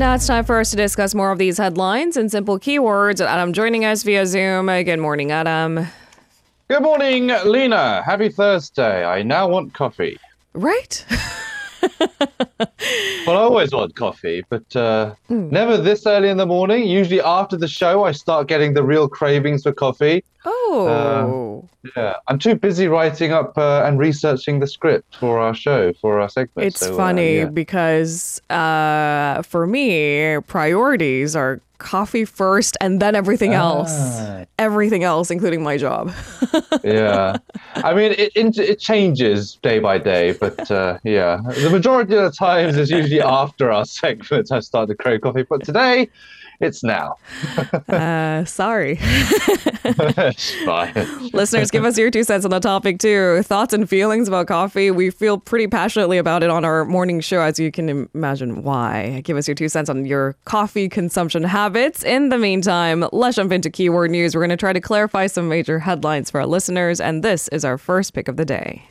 And now it's time for us to discuss more of these headlines and simple keywords. Adam joining us via Zoom. Good morning, Adam. Good morning, Lena. Happy Thursday. I now want coffee. Right? well, I always want coffee, but uh, mm. never this early in the morning. Usually after the show, I start getting the real cravings for coffee. Oh. Uh, yeah, I'm too busy writing up uh, and researching the script for our show, for our segment. It's so, uh, funny yeah. because uh, for me, priorities are coffee first and then everything else. Ah. Everything else, including my job. yeah. I mean, it, it, it, changes day by day, but uh, yeah, the majority of the times is usually after our segment I start to crave coffee. But today, it's now. uh, sorry. Listeners, give us your two cents on the topic too. Thoughts and feelings about coffee. We feel pretty passionately about it on our morning show, as you can imagine why. Give us your two cents on your coffee consumption habits. In the meantime, let's jump into keyword news. We're going to try to clarify some major headlines for our listeners, and this is our first pick of the day.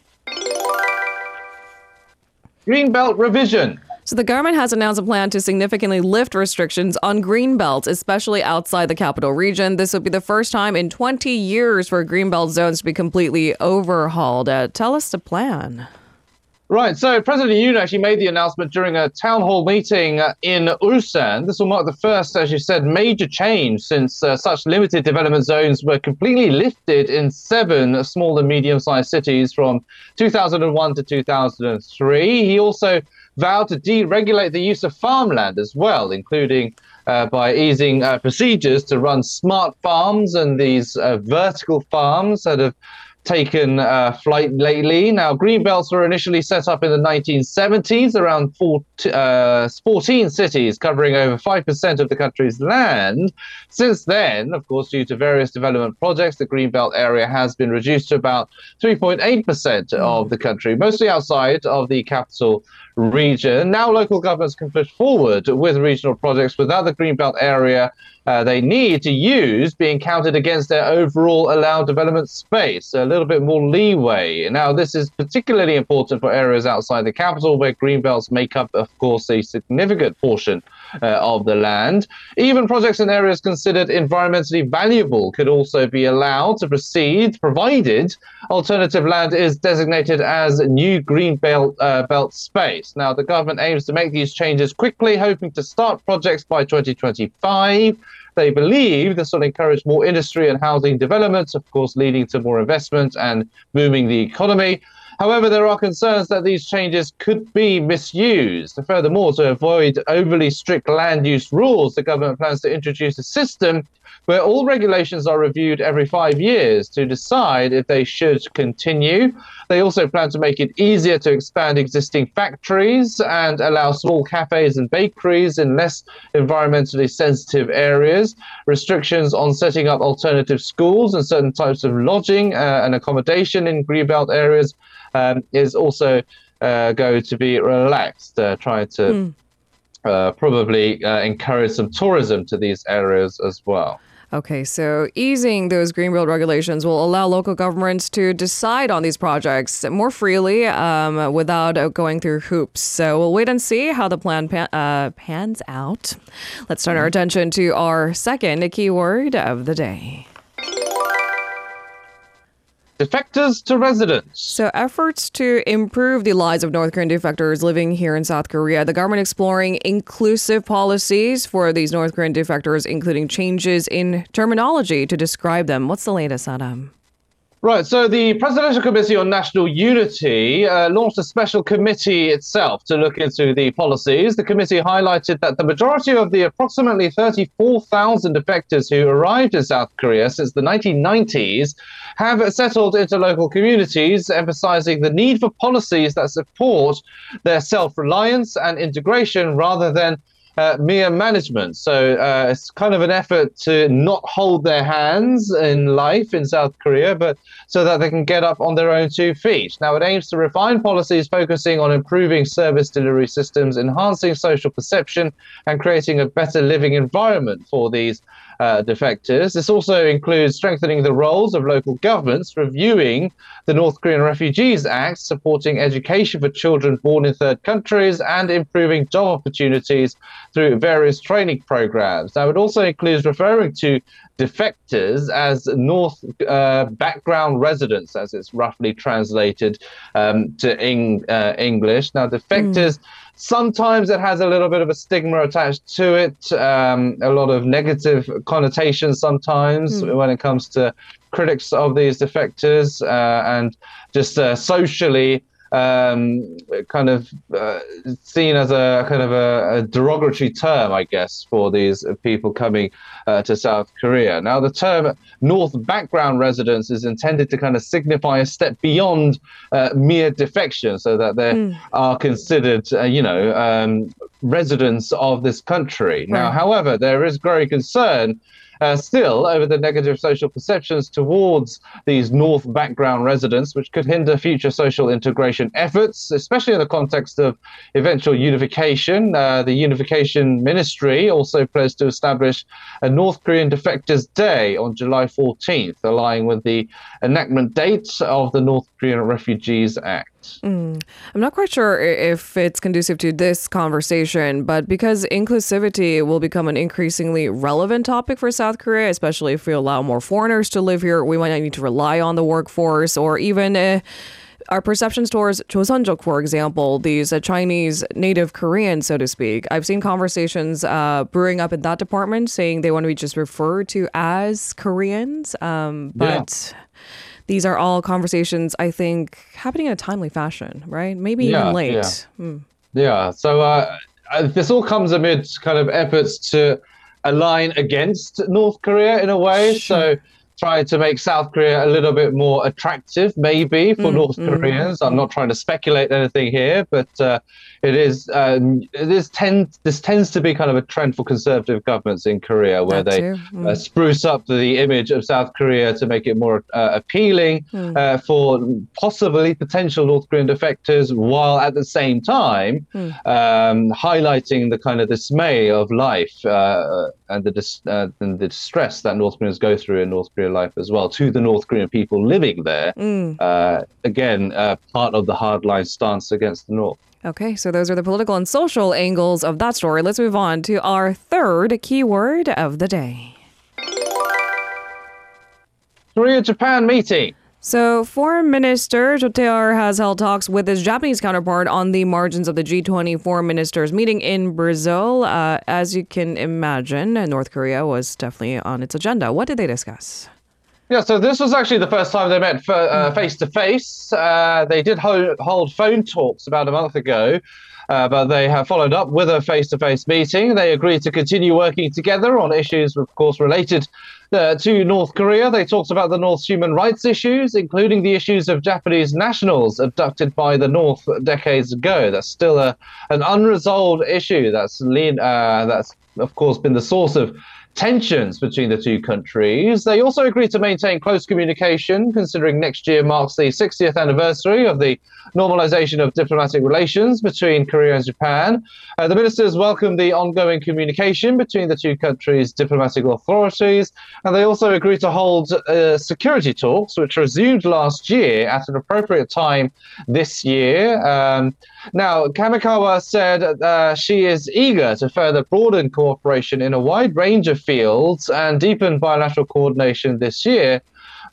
Greenbelt revision. So the government has announced a plan to significantly lift restrictions on greenbelts, especially outside the capital region. This would be the first time in 20 years for greenbelt zones to be completely overhauled. Uh, tell us the plan. Right, so President Yoon actually made the announcement during a town hall meeting uh, in Ulsan. This will mark the first, as you said, major change since uh, such limited development zones were completely lifted in seven small and medium sized cities from 2001 to 2003. He also vowed to deregulate the use of farmland as well, including uh, by easing uh, procedures to run smart farms and these uh, vertical farms that have taken uh, flight lately. Now, green belts were initially set up in the 1970s around 14, uh, 14 cities, covering over 5% of the country's land. Since then, of course, due to various development projects, the green belt area has been reduced to about 3.8% of the country, mostly outside of the capital region. Now local governments can push forward with regional projects without the Greenbelt area uh, they need to use being counted against their overall allowed development space. A little bit more leeway. Now, this is particularly important for areas outside the capital where greenbelts make up, of course, a significant portion of the land. Even projects in areas considered environmentally valuable could also be allowed to proceed, provided alternative land is designated as new green belt, uh, belt space. Now, the government aims to make these changes quickly, hoping to start projects by 2025. They believe this will encourage more industry and housing development, of course, leading to more investment and booming the economy. However, there are concerns that these changes could be misused. Furthermore, to avoid overly strict land use rules, the government plans to introduce a system where all regulations are reviewed every five years to decide if they should continue. They also plan to make it easier to expand existing factories and allow small cafes and bakeries in less environmentally sensitive areas. Restrictions on setting up alternative schools and certain types of lodging uh, and accommodation in greenbelt areas um, is also uh, going to be relaxed, uh, trying to. Mm. Uh, probably uh, encourage some tourism to these areas as well. Okay, so easing those greenbelt regulations will allow local governments to decide on these projects more freely um, without going through hoops. So we'll wait and see how the plan pan- uh, pans out. Let's turn our mm-hmm. attention to our second keyword of the day defectors to residents. So, efforts to improve the lives of North Korean defectors living here in South Korea. The government exploring inclusive policies for these North Korean defectors, including changes in terminology to describe them. What's the latest, Adam? Right, so the Presidential Committee on National Unity uh, launched a special committee itself to look into the policies. The committee highlighted that the majority of the approximately 34,000 defectors who arrived in South Korea since the 1990s have settled into local communities, emphasizing the need for policies that support their self reliance and integration rather than uh, mere management. So uh, it's kind of an effort to not hold their hands in life in South Korea, but so that they can get up on their own two feet. Now, it aims to refine policies focusing on improving service delivery systems, enhancing social perception, and creating a better living environment for these uh, defectors. This also includes strengthening the roles of local governments, reviewing the North Korean Refugees Act, supporting education for children born in third countries, and improving job opportunities through various training programs. Now, it also includes referring to defectors as North uh, background residents, as it's roughly translated um, to uh, English. Now, defectors. Mm Sometimes it has a little bit of a stigma attached to it, um, a lot of negative connotations sometimes mm. when it comes to critics of these defectors uh, and just uh, socially um, kind of uh, seen as a kind of a, a, derogatory term, I guess, for these people coming uh, to South Korea. Now, the term North background residents is intended to kind of signify a step beyond uh, mere defection, so that they mm. are considered, uh, you know, um, residents of this country. Right. Now, however, there is growing concern uh, still over the negative social perceptions towards these North background residents, which could hinder future social integration efforts, especially in the context of eventual unification. Uh, the Unification Ministry also plans to establish a North Korean Defectors Day on July 14th, aligning with the enactment date of the North Korean Refugees Act. Mm. I'm not quite sure if it's conducive to this conversation, but because inclusivity will become an increasingly relevant topic for South Korea, especially if we allow more foreigners to live here, we might not need to rely on the workforce or even. Uh, our perceptions towards Chosunjuk, for example, these uh, Chinese native Koreans, so to speak. I've seen conversations uh, brewing up in that department saying they want to be just referred to as Koreans. Um, but yeah these are all conversations I think happening in a timely fashion, right? Maybe yeah, even late. Yeah. Mm. yeah. So uh, this all comes amid kind of efforts to align against North Korea in a way. Sure. So trying to make South Korea a little bit more attractive, maybe for mm, North mm, Koreans. I'm not trying to speculate anything here, but uh, it is um, this tends this tends to be kind of a trend for conservative governments in Korea, where that they mm. uh, spruce up the image of South Korea to make it more uh, appealing mm. uh, for possibly potential North Korean defectors, while at the same time mm. um, highlighting the kind of dismay of life uh, and the dis- uh, and the distress that North Koreans go through in North Korean life as well to the North Korean people living there. Mm. Uh, again, uh, part of the hardline stance against the North. Okay, so those are the political and social angles of that story. Let's move on to our third keyword of the day. Korea Japan meeting. So, Foreign Minister Tae-yul has held talks with his Japanese counterpart on the margins of the G20 foreign ministers meeting in Brazil. Uh, as you can imagine, North Korea was definitely on its agenda. What did they discuss? Yeah, so this was actually the first time they met face to face. They did hold, hold phone talks about a month ago. Uh, but they have followed up with a face to face meeting. They agreed to continue working together on issues, of course, related uh, to North Korea. They talked about the North's human rights issues, including the issues of Japanese nationals abducted by the North decades ago. That's still a, an unresolved issue that's, lean, uh, that's, of course, been the source of tensions between the two countries. They also agreed to maintain close communication, considering next year marks the 60th anniversary of the normalization of diplomatic relations between Korea and Japan. Uh, the ministers welcomed the ongoing communication between the two countries' diplomatic authorities, and they also agreed to hold uh, security talks, which resumed last year at an appropriate time this year. Um, now, Kamikawa said uh, she is eager to further broaden cooperation in a wide range of fields and deepen bilateral coordination this year.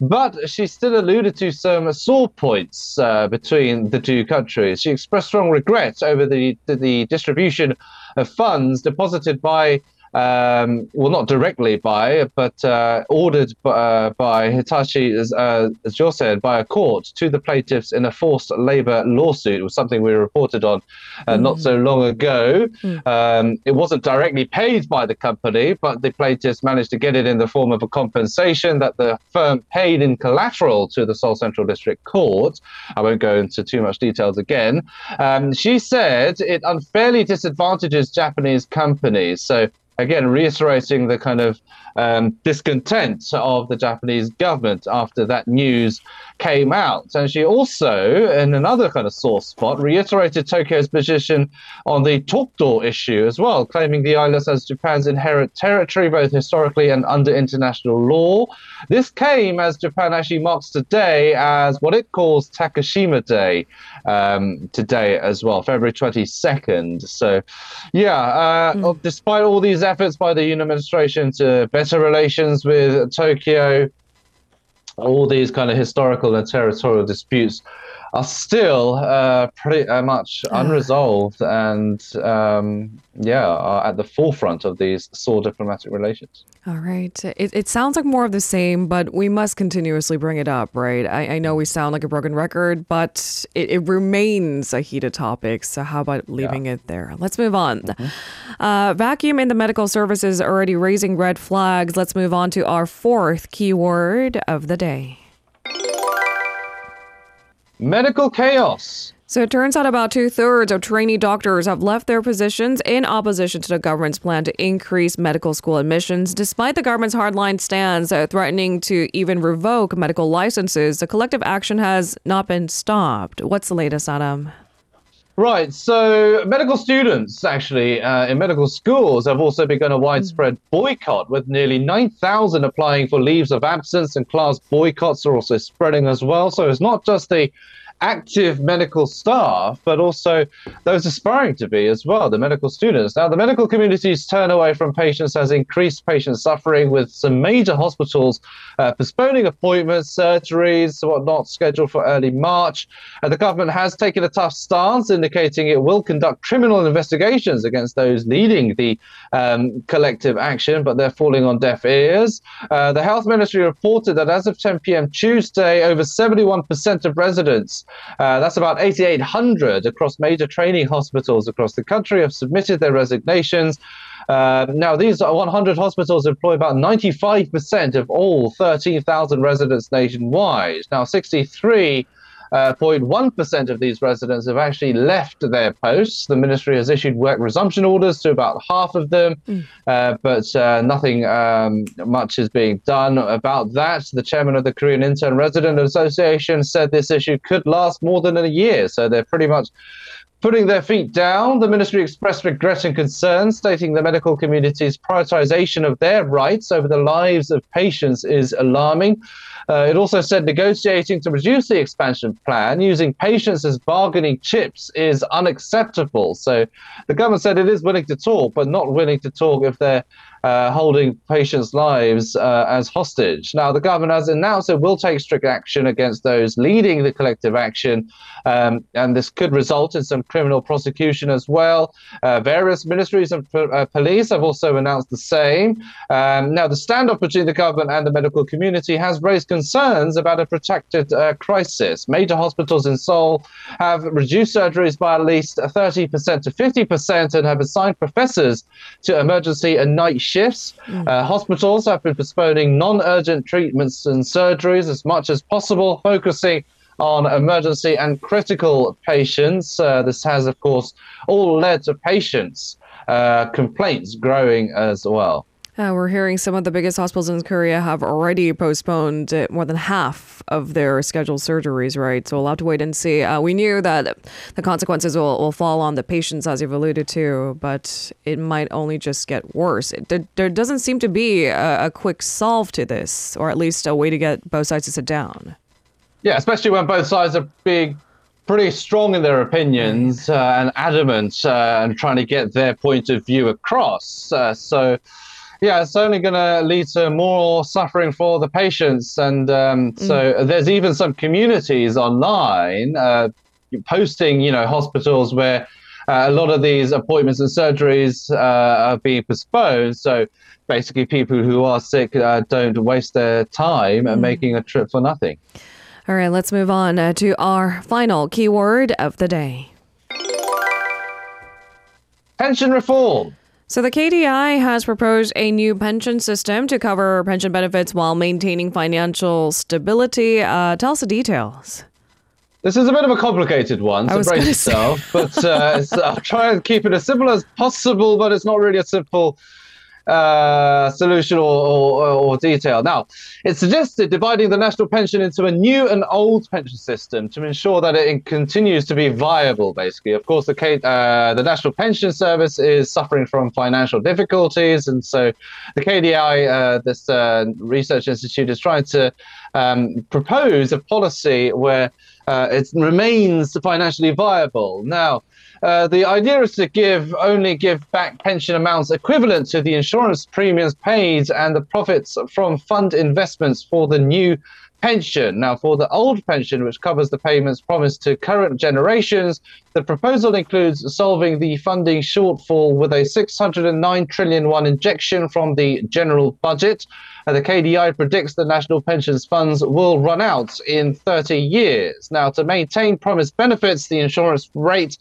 But she still alluded to some sore points uh, between the two countries. She expressed strong regret over the, the, the distribution of funds deposited by um, well, not directly by, but uh, ordered by, uh, by Hitachi, as, uh, as Joe said, by a court to the plaintiffs in a forced labor lawsuit. It was something we reported on uh, mm. not so long ago. Mm. Um, it wasn't directly paid by the company, but the plaintiffs managed to get it in the form of a compensation that the firm paid in collateral to the Seoul Central District Court. I won't go into too much details again. Um, she said it unfairly disadvantages Japanese companies. So again reiterating the kind of um, discontent of the Japanese government after that news came out. And she also, in another kind of sore spot, reiterated Tokyo's position on the Dokdo issue as well, claiming the islands as Japan's inherent territory, both historically and under international law. This came as Japan actually marks today as what it calls Takeshima Day um, today as well, February 22nd. So, yeah, uh, mm. despite all these efforts by the Yoon administration to better relations with Tokyo, all these kind of historical and territorial disputes are still uh, pretty uh, much unresolved and um, yeah are at the forefront of these sore diplomatic relations. All right. It, it sounds like more of the same but we must continuously bring it up right? I, I know we sound like a broken record but it, it remains a heated topic so how about leaving yeah. it there? Let's move on. Mm-hmm. uh, vacuum in the medical services already raising red flags. Let's move on to our fourth keyword of the day Medical chaos. So it turns out about two thirds of trainee doctors have left their positions in opposition to the government's plan to increase medical school admissions. Despite the government's hardline stance threatening to even revoke medical licenses, the collective action has not been stopped. What's the latest, Adam? Right. So, medical students actually uh, in medical schools have also begun a widespread boycott, with nearly 9,000 applying for leaves of absence, and class boycotts are also spreading as well. So, it's not just the active medical staff, but also those aspiring to be as well, the medical students. Now, the medical community's turn away from patients has increased patient suffering, with some major hospitals uh, postponing appointments, surgeries, whatnot, scheduled for early March. The government has taken a tough stance, indicating it will conduct criminal investigations against those leading the um, collective action, but they're falling on deaf ears. Uh, the health ministry reported that as of 10 p.m. Tuesday, over 71% of residents uh, that's about 8,800 across major training hospitals across the country have submitted their resignations. Uh, now, these 100 hospitals employ about 95% of all 13,000 residents nationwide. Now, 63 uh, 0.1% of these residents have actually left their posts. The ministry has issued work resumption orders to about half of them, mm. uh, but uh, nothing um, much is being done about that. The chairman of the Korean Intern Resident Association said this issue could last more than a year, so they're pretty much Putting their feet down, the ministry expressed regret and concern, stating the medical community's prioritization of their rights over the lives of patients is alarming. Uh, it also said negotiating to reduce the expansion plan using patients as bargaining chips is unacceptable. So the government said it is willing to talk, but not willing to talk if they're uh, holding patients' lives uh, as hostage. Now, the government has announced it will take strict action against those leading the collective action, um, and this could result in some criminal prosecution as well. Uh, various ministries and uh, police have also announced the same. Um, now, the standoff between the government and the medical community has raised concerns about a protracted uh, crisis. Major hospitals in Seoul have reduced surgeries by at least 30% to 50% and have assigned professors to emergency and night shifts. Mm. Uh, hospitals have been postponing non urgent treatments and surgeries as much as possible, focusing on emergency and critical patients. Uh, this has, of course, all led to patients' uh, complaints growing as well. Uh, we're hearing some of the biggest hospitals in Korea have already postponed uh, more than half of their scheduled surgeries, right? So we'll have to wait and see. Uh, we knew that the consequences will, will fall on the patients, as you've alluded to, but it might only just get worse. It, there, doesn't seem to be a, a quick solve to this, or at least a way to get both sides to sit down. Yeah, especially when both sides are big pretty strong in their opinions uh, and adamant uh, and trying to get their point of view across. Uh, so yeah, it's only going to lead to more suffering for the patients. And um, mm. so there's even some communities online uh, posting, you know, hospitals where uh, a lot of these appointments and surgeries uh, are being postponed. So basically, people who are sick uh, don't waste their time mm. making a trip for nothing. All right, let's move on uh, to our final keyword of the day pension reform. So, the KDI has proposed a new pension system to cover pension benefits while maintaining financial stability. Uh, tell us the details. This is a bit of a complicated one, so brace yourself. but uh, I'll try and keep it as simple as possible, but it's not really a simple uh, solution or, or, or, detail. Now, it suggested dividing the national pension into a new and old pension system to ensure that it continues to be viable, basically. Of course, the, uh, the National Pension Service is suffering from financial difficulties, and so the KDI, uh, this uh, research institute, is trying to um, propose a policy where uh, it remains financially viable. Now, uh, the idea is to give only give back pension amounts equivalent to the insurance premiums paid and the profits from fund investments for the new pension. Now, for the old pension, which covers the payments promised to current generations, the proposal includes solving the funding shortfall with a 609 trillion won injection from the general budget. the KDI predicts the national pensions funds will run out in 30 years. Now, to maintain promised benefits, the insurance rate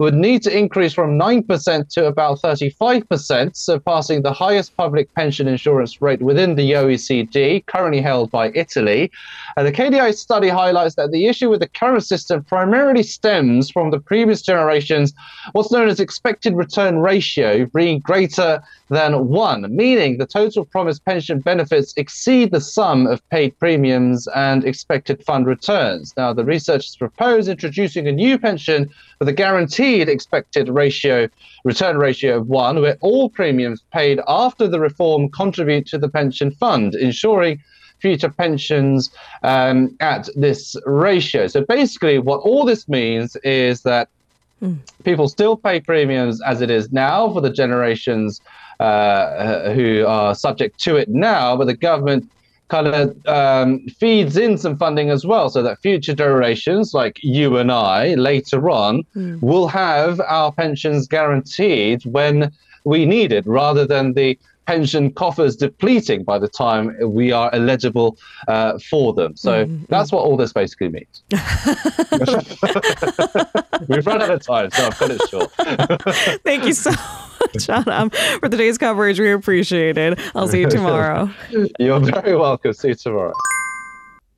would need to increase from 9% to about 35%, surpassing the highest public pension insurance rate within the OECD, currently held by Italy. Uh, the KDI study highlights that the issue with the current system primarily stems from the previous generation's what's known as expected return ratio being greater than one, meaning the total promised pension benefits exceed the sum of paid premiums and expected fund returns. Now, the researchers propose introducing a new pension with a guaranteed expected ratio, return ratio of one, where all premiums paid after the reform contribute to the pension fund, ensuring future pensions um, at this ratio. So basically, what all this means is that mm. people still pay premiums as it is now for the generations uh, who are subject to it now, but the government kind of um, feeds in some funding as well, so that future generations like you and I later on mm. will have our pensions guaranteed when we need it, rather than the pension coffers depleting by the time we are eligible uh, for them. So mm-hmm. that's what all this basically means. We've run out of time, so I've cut it short. Thank you so much, Adam, for today's coverage. We appreciate it. I'll see you tomorrow. You're very welcome. See you tomorrow.